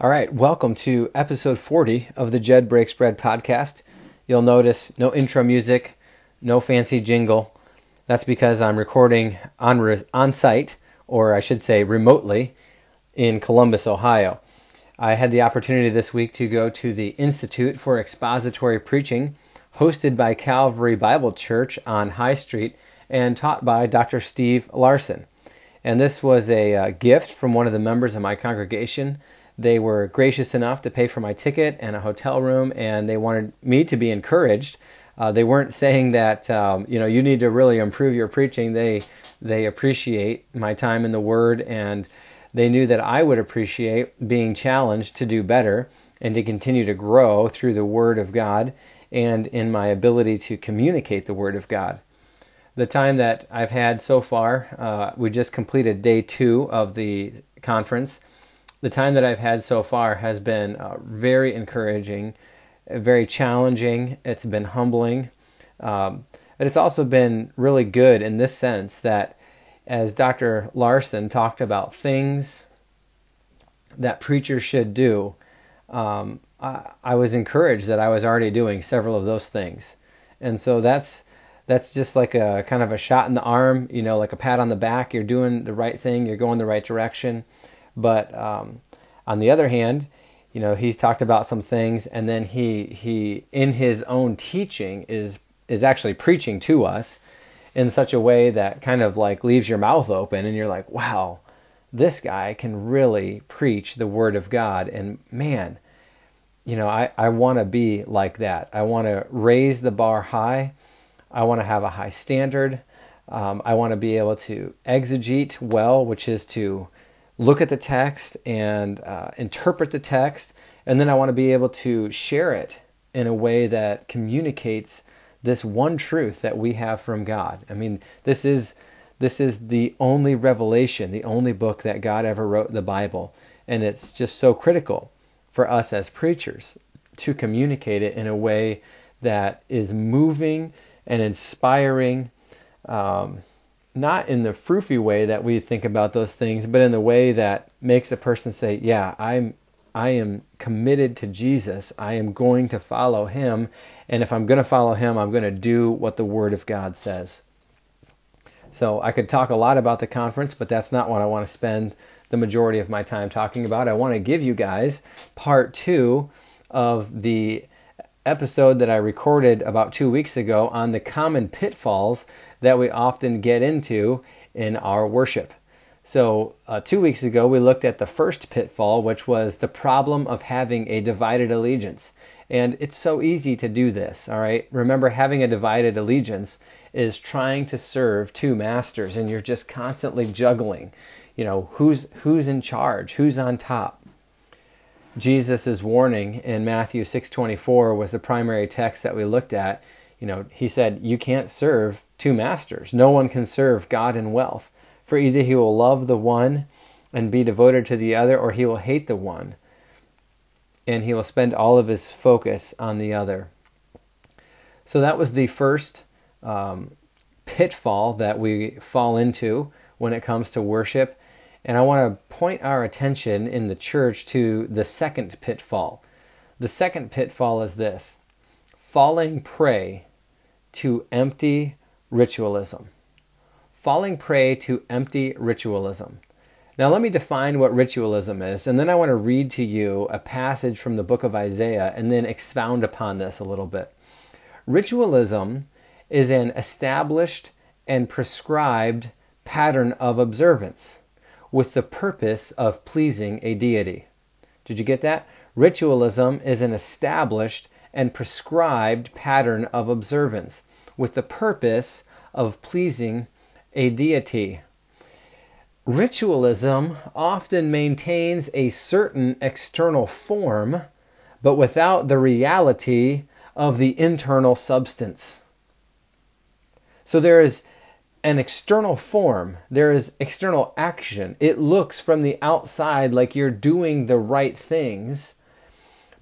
All right, welcome to episode 40 of the Jed Breaks Bread podcast. You'll notice no intro music, no fancy jingle. That's because I'm recording on re- on site, or I should say remotely, in Columbus, Ohio. I had the opportunity this week to go to the Institute for Expository Preaching, hosted by Calvary Bible Church on High Street and taught by Dr. Steve Lawson. And this was a uh, gift from one of the members of my congregation they were gracious enough to pay for my ticket and a hotel room, and they wanted me to be encouraged. Uh, they weren't saying that um, you know you need to really improve your preaching. They they appreciate my time in the Word, and they knew that I would appreciate being challenged to do better and to continue to grow through the Word of God and in my ability to communicate the Word of God. The time that I've had so far, uh, we just completed day two of the conference the time that I've had so far has been uh, very encouraging, very challenging. It's been humbling. Um, but it's also been really good in this sense that as Dr. Lawson talked about things that preachers should do, um, I, I, was encouraged that I was already doing several of those things. And so that's that's just like a kind of a shot in the arm, you know, like a pat on the back. You're doing the right thing. You're going the right direction. But um, on the other hand, you know, he's talked about some things, and then he he in his own teaching is is actually preaching to us in such a way that kind of like leaves your mouth open, and you're like, wow, this guy can really preach the word of God, and man. You know, I, I want to be like that. I want to raise the bar high. I want to have a high standard. Um, I want to be able to exegete well, which is to look at the text and uh, interpret the text, and then I want to be able to share it in a way that communicates this one truth that we have from God. I mean, this is this is the only revelation, the only book that God ever wrote, the Bible, and it's just so critical for us as preachers to communicate it in a way that is moving and inspiring. Um, not in the froofy way that we think about those things, but in the way that makes a person say, "Yeah, I'm I am committed to Jesus. I am going to follow him, and if I'm going to follow him, I'm going to do what the word of God says." So, I could talk a lot about the conference, but that's not what I want to spend the majority of my time talking about. I want to give you guys part 2 of the episode that I recorded about 2 weeks ago on the common pitfalls that we often get into in our worship. So, uh, two weeks ago, we looked at the first pitfall, which was the problem of having a divided allegiance. And it's so easy to do this, all right? Remember, having a divided allegiance is trying to serve two masters, and you're just constantly juggling. You know, who's, who's in charge? Who's on top? Jesus' warning in Matthew 6:24 was the primary text that we looked at. You know, he said, "You can't serve two masters. No one can serve God and wealth, for either he will love the one and be devoted to the other, or he will hate the one and he will spend all of his focus on the other. So that was the first um, pitfall that we fall into when it comes to worship. And I want to point our attention in the church to the second pitfall. The second pitfall is this falling prey to empty ritualism. Falling prey to empty ritualism. Now, let me define what ritualism is, and then I want to read to you a passage from the book of Isaiah and then expound upon this a little bit. Ritualism is an established and prescribed pattern of observance with the purpose of pleasing a deity. Did you get that? Ritualism is an established and prescribed pattern of observance with the purpose of pleasing a deity. Ritualism often maintains a certain external form, but without the reality of the internal substance. So there is an external form, there is external action. It looks from the outside like you're doing the right things,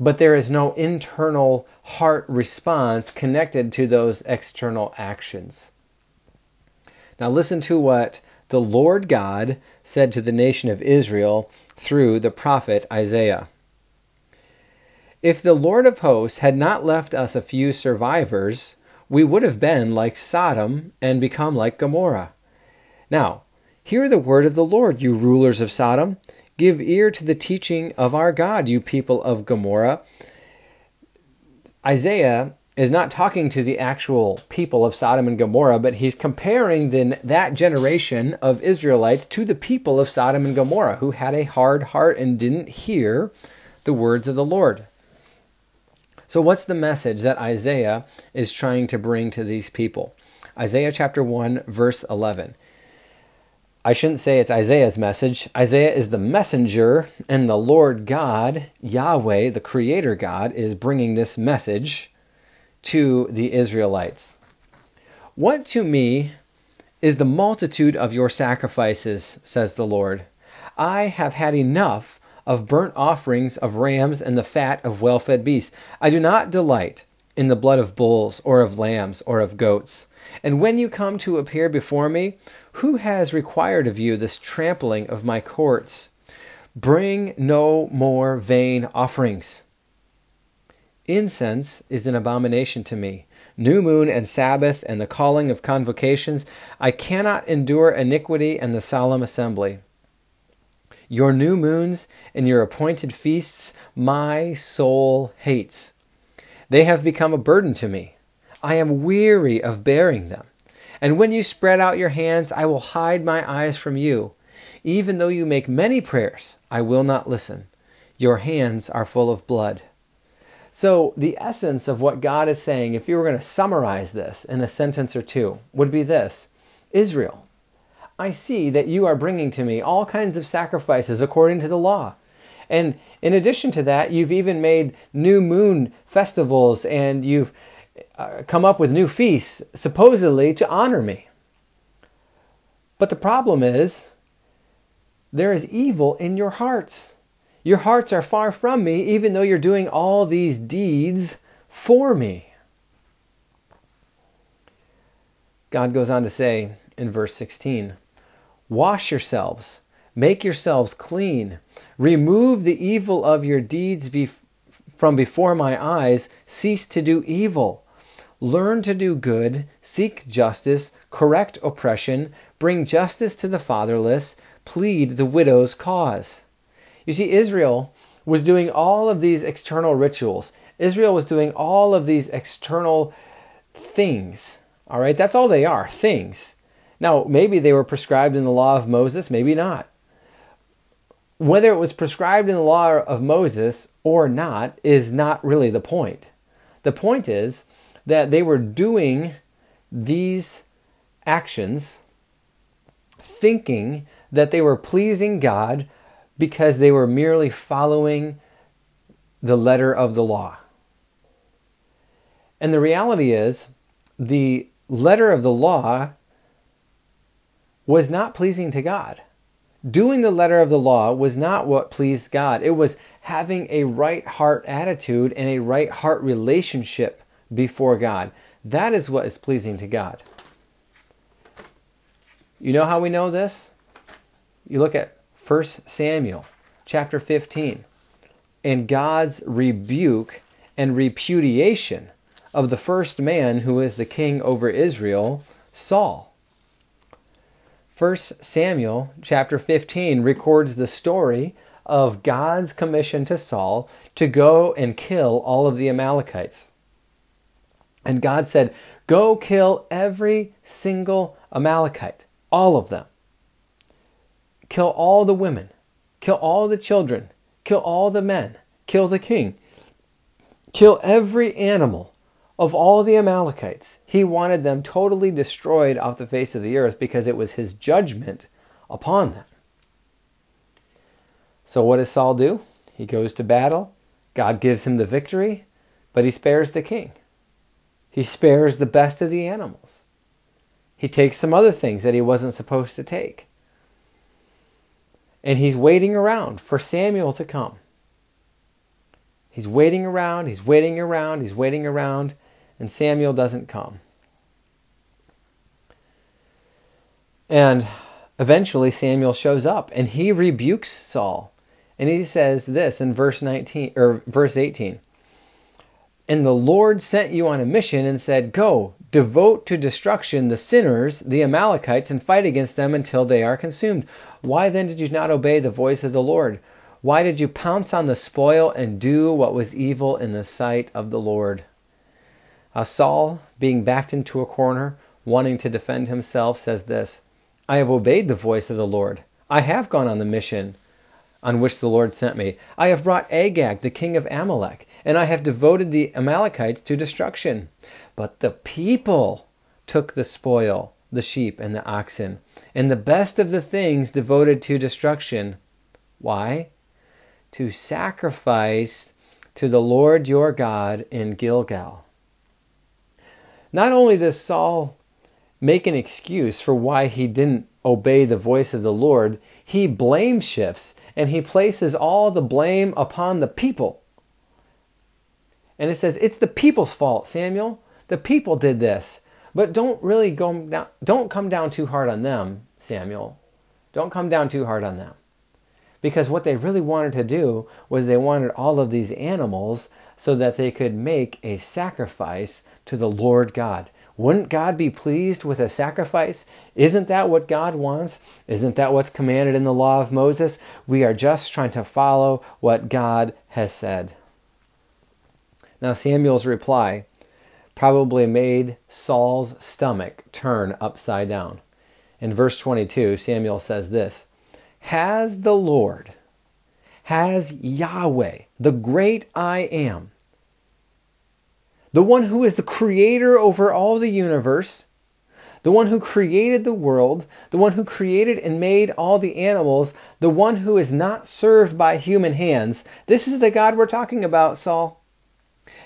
but there is no internal heart response connected to those external actions. Now, listen to what the Lord God said to the nation of Israel through the prophet Isaiah. If the Lord of hosts had not left us a few survivors, we would have been like Sodom and become like Gomorrah. Now, hear the word of the Lord, you rulers of Sodom. Give ear to the teaching of our God, you people of Gomorrah. Isaiah is not talking to the actual people of Sodom and Gomorrah, but he's comparing the, that generation of Israelites to the people of Sodom and Gomorrah who had a hard heart and didn't hear the words of the Lord. So, what's the message that Isaiah is trying to bring to these people? Isaiah chapter 1, verse 11. I shouldn't say it's Isaiah's message. Isaiah is the messenger, and the Lord God, Yahweh, the Creator God, is bringing this message to the Israelites. What to me is the multitude of your sacrifices, says the Lord. I have had enough of burnt offerings of rams and the fat of well fed beasts. I do not delight in the blood of bulls or of lambs or of goats. And when you come to appear before me, who has required of you this trampling of my courts? Bring no more vain offerings. Incense is an abomination to me. New moon and Sabbath and the calling of convocations. I cannot endure iniquity and the solemn assembly. Your new moons and your appointed feasts my soul hates. They have become a burden to me. I am weary of bearing them. And when you spread out your hands, I will hide my eyes from you. Even though you make many prayers, I will not listen. Your hands are full of blood. So, the essence of what God is saying, if you were going to summarize this in a sentence or two, would be this Israel, I see that you are bringing to me all kinds of sacrifices according to the law. And in addition to that, you've even made new moon festivals and you've uh, come up with new feasts, supposedly to honor me. But the problem is, there is evil in your hearts. Your hearts are far from me, even though you're doing all these deeds for me. God goes on to say in verse 16 Wash yourselves, make yourselves clean, remove the evil of your deeds from before my eyes, cease to do evil. Learn to do good, seek justice, correct oppression, bring justice to the fatherless, plead the widow's cause. You see, Israel was doing all of these external rituals. Israel was doing all of these external things. All right, that's all they are things. Now, maybe they were prescribed in the law of Moses, maybe not. Whether it was prescribed in the law of Moses or not is not really the point. The point is that they were doing these actions thinking that they were pleasing God because they were merely following the letter of the law. And the reality is, the letter of the law was not pleasing to God. Doing the letter of the law was not what pleased God. It was having a right heart attitude and a right heart relationship before God. That is what is pleasing to God. You know how we know this? You look at 1 Samuel chapter 15 and God's rebuke and repudiation of the first man who is the king over Israel, Saul. 1 Samuel chapter 15 records the story of God's commission to Saul to go and kill all of the Amalekites. And God said, Go kill every single Amalekite, all of them. Kill all the women, kill all the children, kill all the men, kill the king, kill every animal, of all the Amalekites, he wanted them totally destroyed off the face of the earth because it was his judgment upon them. So, what does Saul do? He goes to battle. God gives him the victory, but he spares the king. He spares the best of the animals. He takes some other things that he wasn't supposed to take. And he's waiting around for Samuel to come. He's waiting around, he's waiting around, he's waiting around and Samuel doesn't come. And eventually Samuel shows up and he rebukes Saul. And he says this in verse 19 or verse 18. And the Lord sent you on a mission and said, Go, devote to destruction the sinners, the Amalekites, and fight against them until they are consumed. Why then did you not obey the voice of the Lord? Why did you pounce on the spoil and do what was evil in the sight of the Lord? Uh, Saul, being backed into a corner, wanting to defend himself, says this I have obeyed the voice of the Lord. I have gone on the mission on which the Lord sent me. I have brought Agag, the king of Amalek, and I have devoted the Amalekites to destruction. But the people took the spoil, the sheep and the oxen, and the best of the things devoted to destruction. Why? To sacrifice to the Lord your God in Gilgal. Not only does Saul make an excuse for why he didn't obey the voice of the Lord, he blame shifts and he places all the blame upon the people. And it says, It's the people's fault, Samuel. The people did this. But don't really go down, don't come down too hard on them, Samuel. Don't come down too hard on them. Because what they really wanted to do was they wanted all of these animals so that they could make a sacrifice to the Lord God. Wouldn't God be pleased with a sacrifice? Isn't that what God wants? Isn't that what's commanded in the law of Moses? We are just trying to follow what God has said. Now, Samuel's reply probably made Saul's stomach turn upside down. In verse 22, Samuel says this Has the Lord, has Yahweh, the great I am, the one who is the creator over all the universe, the one who created the world, the one who created and made all the animals, the one who is not served by human hands. This is the God we're talking about, Saul.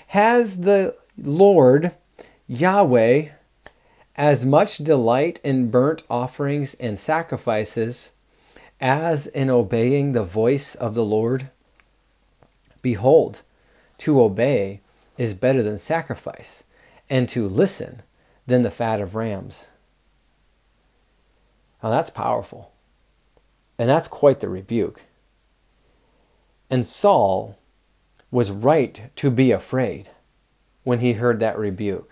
Has the Lord, Yahweh, as much delight in burnt offerings and sacrifices as in obeying the voice of the Lord? Behold, to obey is better than sacrifice, and to listen than the fat of rams. Now that's powerful. And that's quite the rebuke. And Saul was right to be afraid when he heard that rebuke.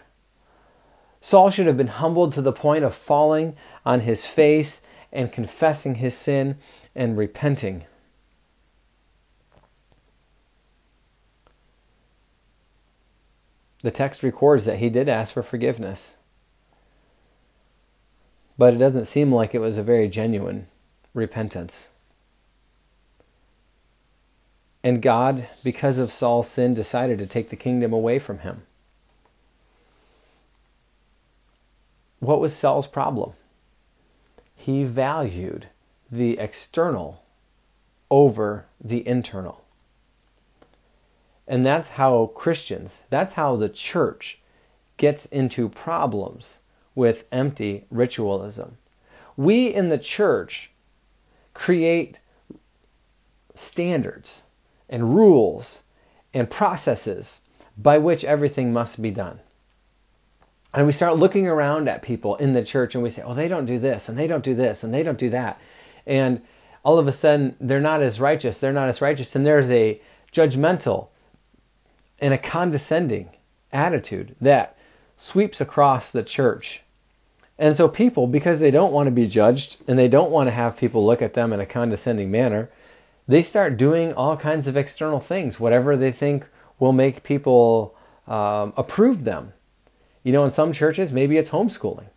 Saul should have been humbled to the point of falling on his face and confessing his sin and repenting. The text records that he did ask for forgiveness. But it doesn't seem like it was a very genuine repentance. And God, because of Saul's sin, decided to take the kingdom away from him. What was Saul's problem? He valued the external over the internal. And that's how Christians, that's how the church gets into problems with empty ritualism. We in the church create standards and rules and processes by which everything must be done. And we start looking around at people in the church and we say, oh, they don't do this and they don't do this and they don't do that. And all of a sudden, they're not as righteous, they're not as righteous. And there's a judgmental and a condescending attitude that sweeps across the church. And so people, because they don't want to be judged and they don't want to have people look at them in a condescending manner, they start doing all kinds of external things, whatever they think will make people um, approve them. You know, in some churches, maybe it's homeschooling.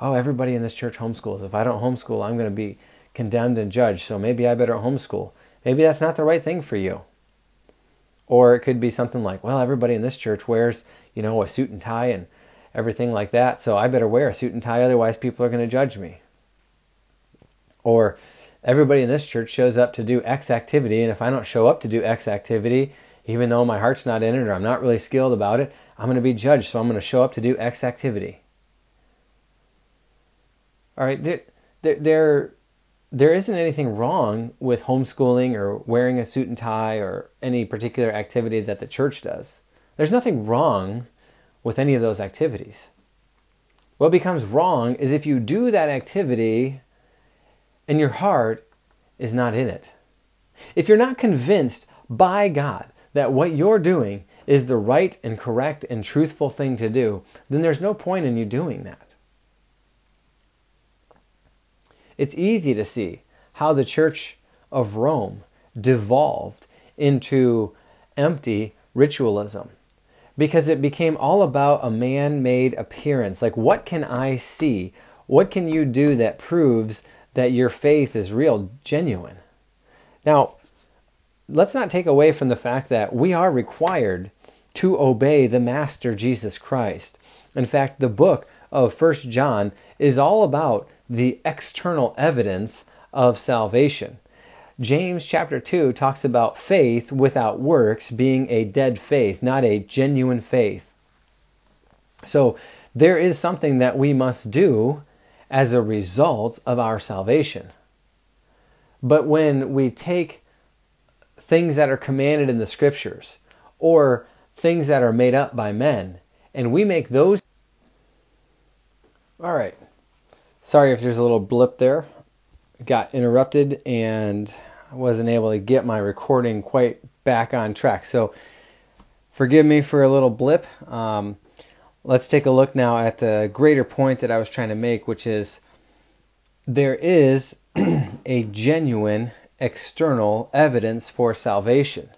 Oh, everybody in this church homeschools. If I don't homeschool, I'm going to be condemned and judged. So maybe I better homeschool. Maybe that's not the right thing for you. Or it could be something like, well, everybody in this church wears, you know, a suit and tie and everything like that. So I better wear a suit and tie, otherwise people are going to judge me. Or everybody in this church shows up to do X activity, and if I don't show up to do X activity, even though my heart's not in it or I'm not really skilled about it, I'm going to be judged. So I'm going to show up to do X activity. All right, there, there, there there isn't anything wrong with homeschooling or wearing a suit and tie or any particular activity that the church does. There's nothing wrong with any of those activities. What becomes wrong is if you do that activity and your heart is not in it. If you're not convinced by God that what you're doing is the right and correct and truthful thing to do, then there's no point in you doing that. It's easy to see how the Church of Rome devolved into empty ritualism because it became all about a man made appearance. Like, what can I see? What can you do that proves that your faith is real, genuine? Now, let's not take away from the fact that we are required to obey the Master Jesus Christ. In fact, the book of First John is all about the external evidence of salvation. James chapter 2 talks about faith without works being a dead faith, not a genuine faith. So there is something that we must do as a result of our salvation. But when we take things that are commanded in the scriptures or things that are made up by men and we make those. All right. Sorry if there's a little blip there got interrupted and wasn't able to get my recording quite back on track. So forgive me for a little blip. Um, let's take a look now at the greater point that I was trying to make, which is there is a genuine external evidence for salvation.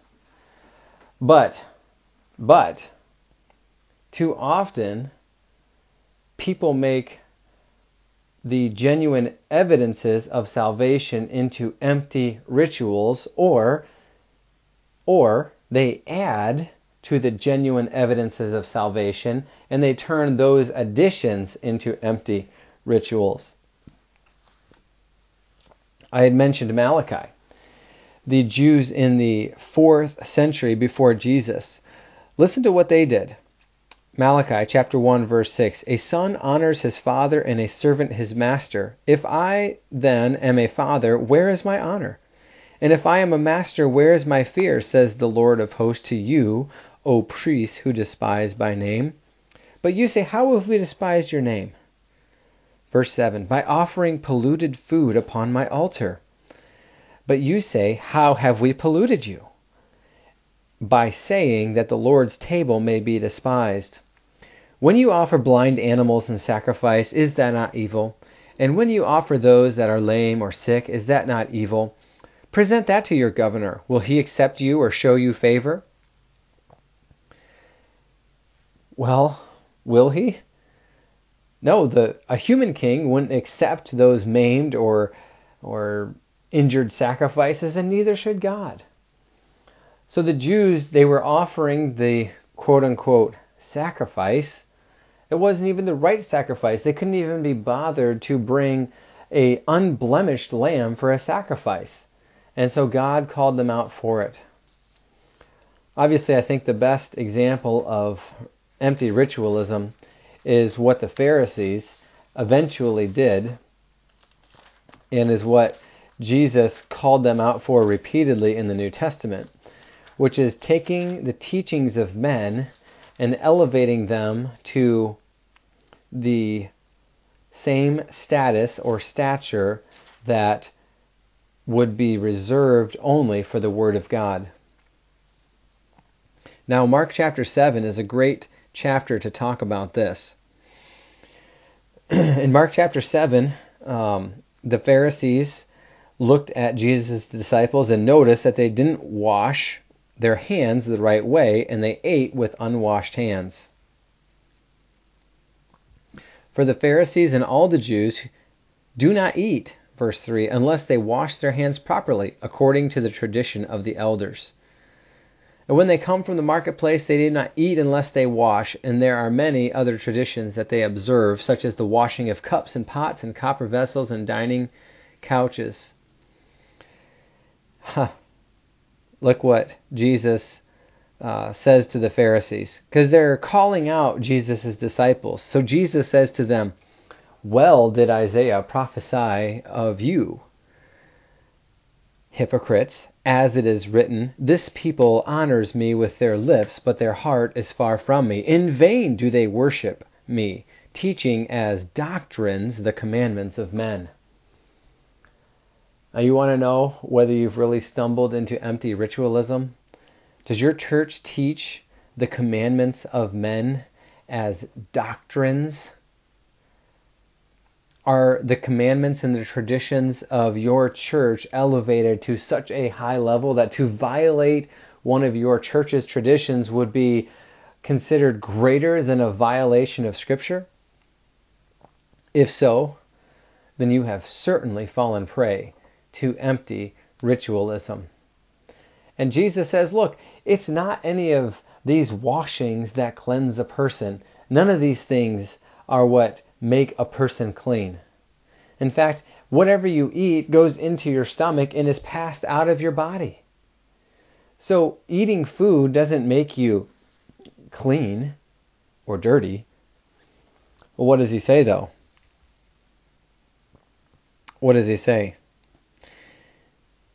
But, but, too often people make the genuine evidences of salvation into empty rituals or or they add to the genuine evidences of salvation and they turn those additions into empty rituals. I had mentioned Malachi. The Jews in the 4th century before Jesus. Listen to what they did. Malachi chapter 1 verse 6 A son honors his father and a servant his master. If I then am a father, where is my honor? And if I am a master, where is my fear? says the Lord of hosts to you, O priests who despise by name. But you say, How have we despised your name? Verse 7 By offering polluted food upon my altar. But you say, How have we polluted you? By saying that the Lord's table may be despised. When you offer blind animals in sacrifice, is that not evil? And when you offer those that are lame or sick, is that not evil? Present that to your governor. Will he accept you or show you favor? Well, will he? No, the a human king wouldn't accept those maimed or or injured sacrifices, and neither should God. So the Jews, they were offering the quote unquote sacrifice. It wasn't even the right sacrifice. They couldn't even be bothered to bring a unblemished lamb for a sacrifice. And so God called them out for it. Obviously, I think the best example of empty ritualism is what the Pharisees eventually did and is what Jesus called them out for repeatedly in the New Testament, which is taking the teachings of men and elevating them to the same status or stature that would be reserved only for the Word of God. Now, Mark chapter 7 is a great chapter to talk about this. In Mark chapter 7, um, the Pharisees looked at Jesus' disciples and noticed that they didn't wash their hands the right way, and they ate with unwashed hands. For the Pharisees and all the Jews do not eat, verse 3, unless they wash their hands properly, according to the tradition of the elders. And when they come from the marketplace, they do not eat unless they wash, and there are many other traditions that they observe, such as the washing of cups and pots and copper vessels and dining couches. Huh. Look what Jesus uh, says to the Pharisees, because they're calling out Jesus' disciples. So Jesus says to them, Well did Isaiah prophesy of you, hypocrites, as it is written, This people honors me with their lips, but their heart is far from me. In vain do they worship me, teaching as doctrines the commandments of men. Now, you want to know whether you've really stumbled into empty ritualism? Does your church teach the commandments of men as doctrines? Are the commandments and the traditions of your church elevated to such a high level that to violate one of your church's traditions would be considered greater than a violation of Scripture? If so, then you have certainly fallen prey to empty ritualism. And Jesus says, look, it's not any of these washings that cleanse a person. None of these things are what make a person clean. In fact, whatever you eat goes into your stomach and is passed out of your body. So eating food doesn't make you clean or dirty. Well, what does he say though? What does he say?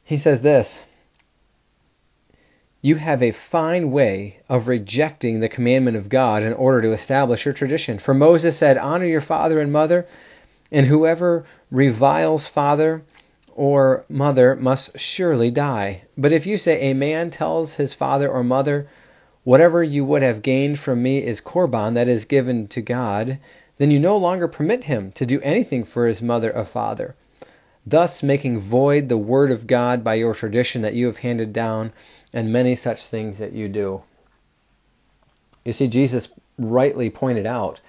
He says this You have a fine way of rejecting the commandment of God in order to establish your tradition. For Moses said, Honor your father and mother, and whoever reviles father or mother must surely die. But if you say, A man tells his father or mother, Whatever you would have gained from me is korban, that is given to God, then you no longer permit him to do anything for his mother or father thus making void the word of God by your tradition that you have handed down, and many such things that you do. You see, Jesus rightly pointed out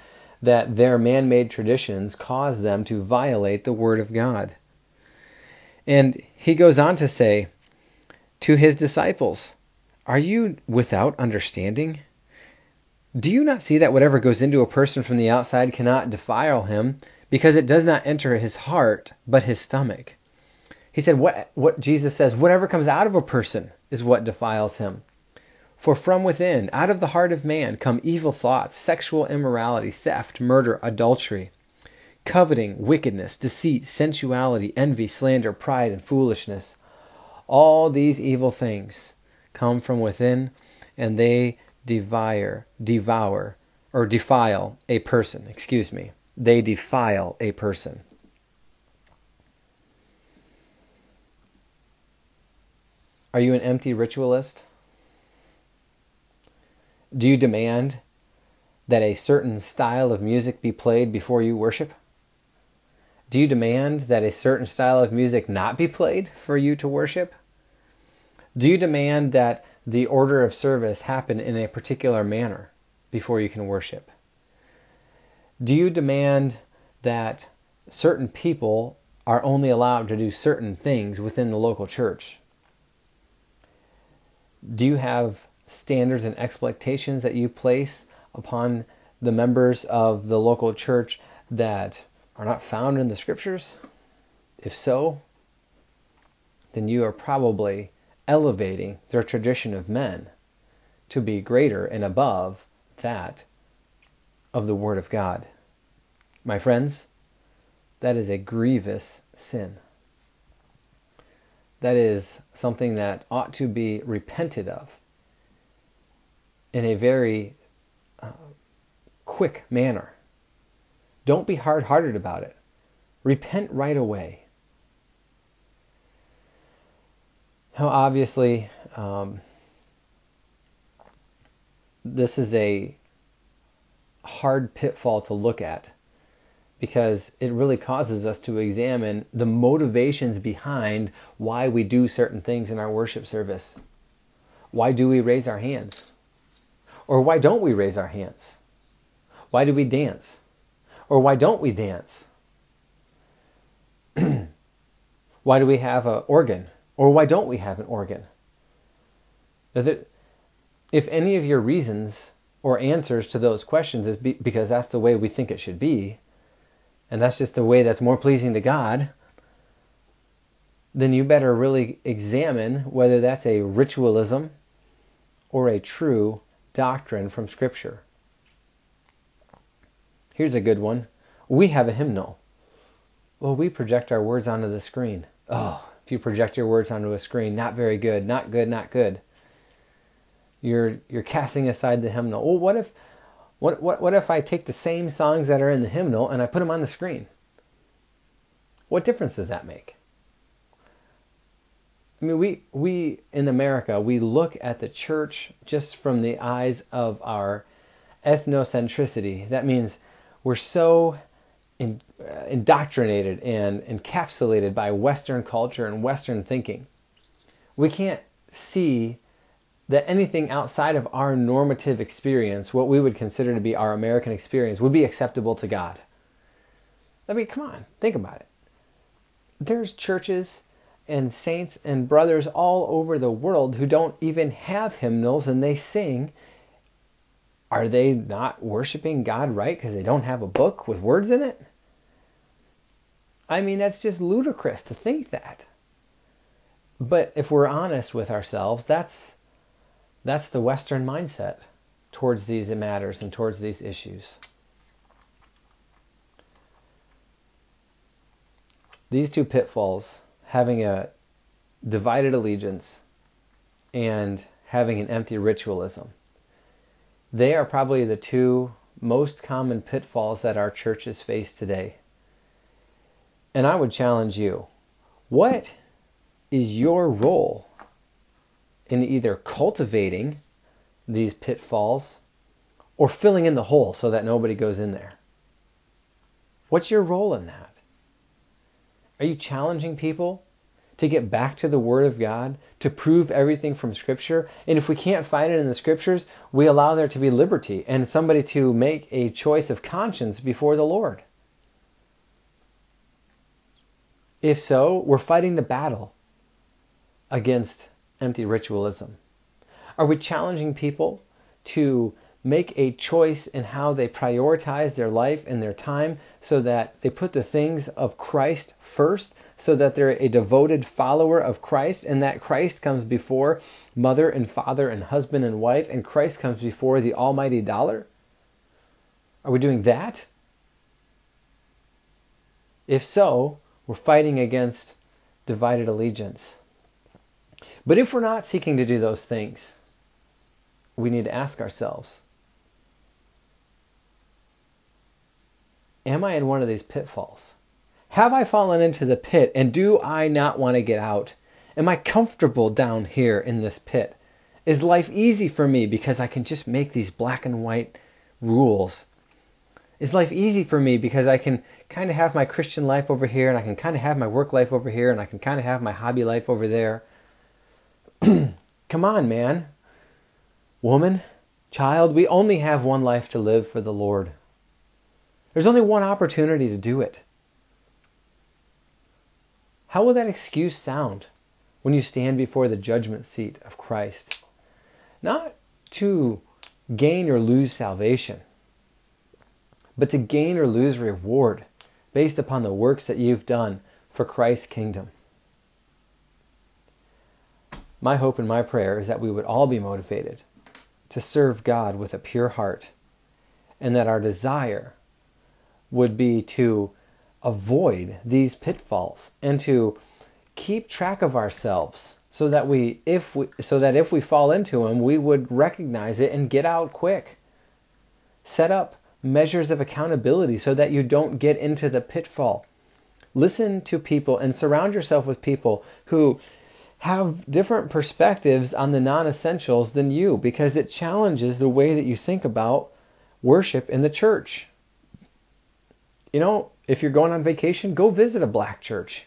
that their man made traditions cause them to violate the word of God. And he goes on to say to his disciples, Are you without understanding? Do you not see that whatever goes into a person from the outside cannot defile him? Because it does not enter his heart, but his stomach. He said, what, what Jesus says, whatever comes out of a person is what defiles him. For from within, out of the heart of man, come evil thoughts, sexual immorality, theft, murder, adultery, coveting, wickedness, deceit, sensuality, envy, slander, pride, and foolishness. All these evil things come from within, and they devour, devour, or defile a person. Excuse me they defile a person. Are you an empty ritualist? Do you demand that a certain style of music be played before you worship? Do you demand that a certain style of music not be played for you to worship? Do you demand that the order of service happen in a particular manner before you can worship? Do you demand that certain people are only allowed to do certain things within the local church? Do you have standards and expectations that you place upon the members of the local church that are not found in the scriptures? If so, then you are probably elevating their tradition of men to be greater and above that of the Word of God. My friends, that is a grievous sin. That is something that ought to be repented of in a very uh, quick manner. Don't be hard hearted about it. Repent right away. Now, obviously, um, this is a hard pitfall to look at because it really causes us to examine the motivations behind why we do certain things in our worship service. Why do we raise our hands? Or why don't we raise our hands? Why do we dance? Or why don't we dance? why do we have an organ? Or why don't we have an organ? If any of your reasons or answers to those questions is be, because that's the way we think it should be, and that's just the way that's more pleasing to God, then you better really examine whether that's a ritualism or a true doctrine from Scripture. Here's a good one. We have a hymnal. Well, we project our words onto the screen. Oh, if you project your words onto a screen, not very good, not good, not good. You're you're casting aside the hymnal. Well, what if what, what, what if I take the same songs that are in the hymnal and I put them on the screen? What difference does that make? I mean, we we in America we look at the church just from the eyes of our ethnocentricity. That means we're so in, uh, indoctrinated and encapsulated by Western culture and Western thinking. We can't see that anything outside of our normative experience, what we would consider to be our American experience, would be acceptable to God. I mean, come on, think about it. There's churches and saints and brothers all over the world who don't even have hymnals and they sing. Are they not worshiping God right because they don't have a book with words in it? I mean, that's just ludicrous to think that. But if we're honest with ourselves, that's that's the Western mindset towards these matters and towards these issues. These two pitfalls, having a divided allegiance and having an empty ritualism, they are probably the two most common pitfalls that our churches face today. And I would challenge you what is your role in either cultivating these pitfalls or filling in the hole so that nobody goes in there? What's your role in that? Are you challenging people to get back to the Word of God, to prove everything from Scripture? And if we can't find it in the Scriptures, we allow there to be liberty and somebody to make a choice of conscience before the Lord. If so, we're fighting the battle against empty ritualism? Are we challenging people to make a choice in how they prioritize their life and their time so that they put the things of Christ first, so that they're a devoted follower of Christ, and that Christ comes before mother and father and husband and wife, and Christ comes before the almighty dollar? Are we doing that? If so, we're fighting against divided allegiance. But if we're not seeking to do those things, we need to ask ourselves Am I in one of these pitfalls? Have I fallen into the pit and do I not want to get out? Am I comfortable down here in this pit? Is life easy for me because I can just make these black and white rules? Is life easy for me because I can kind of have my Christian life over here and I can kind of have my work life over here and I can kind of have my hobby life over there? Come on, man. Woman, child, we only have one life to live for the Lord. There's only one opportunity to do it. How will that excuse sound when you stand before the judgment seat of Christ? Not to gain or lose salvation, but to gain or lose reward based upon the works that you've done for Christ's kingdom. My hope and my prayer is that we would all be motivated to serve God with a pure heart and that our desire would be to avoid these pitfalls and to keep track of ourselves so that we if we so that if we fall into them we would recognize it and get out quick. Set up measures of accountability so that you don't get into the pitfall. Listen to people and surround yourself with people who have different perspectives on the non essentials than you because it challenges the way that you think about worship in the church. You know, if you're going on vacation, go visit a black church.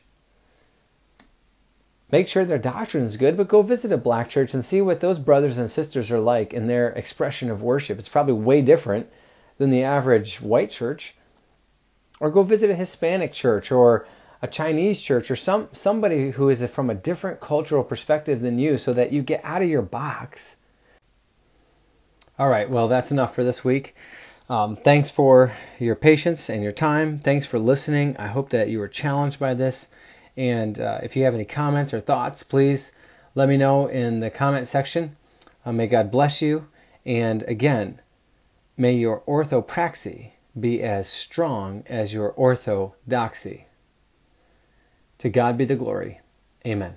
Make sure their doctrine is good, but go visit a black church and see what those brothers and sisters are like in their expression of worship. It's probably way different than the average white church. Or go visit a Hispanic church or a Chinese church or some somebody who is from a different cultural perspective than you so that you get out of your box. All right, well, that's enough for this week. Um, thanks for your patience and your time. Thanks for listening. I hope that you were challenged by this. And uh, if you have any comments or thoughts, please let me know in the comment section. Uh, may God bless you. And again, may your orthopraxy be as strong as your orthodoxy. To God be the glory. Amen.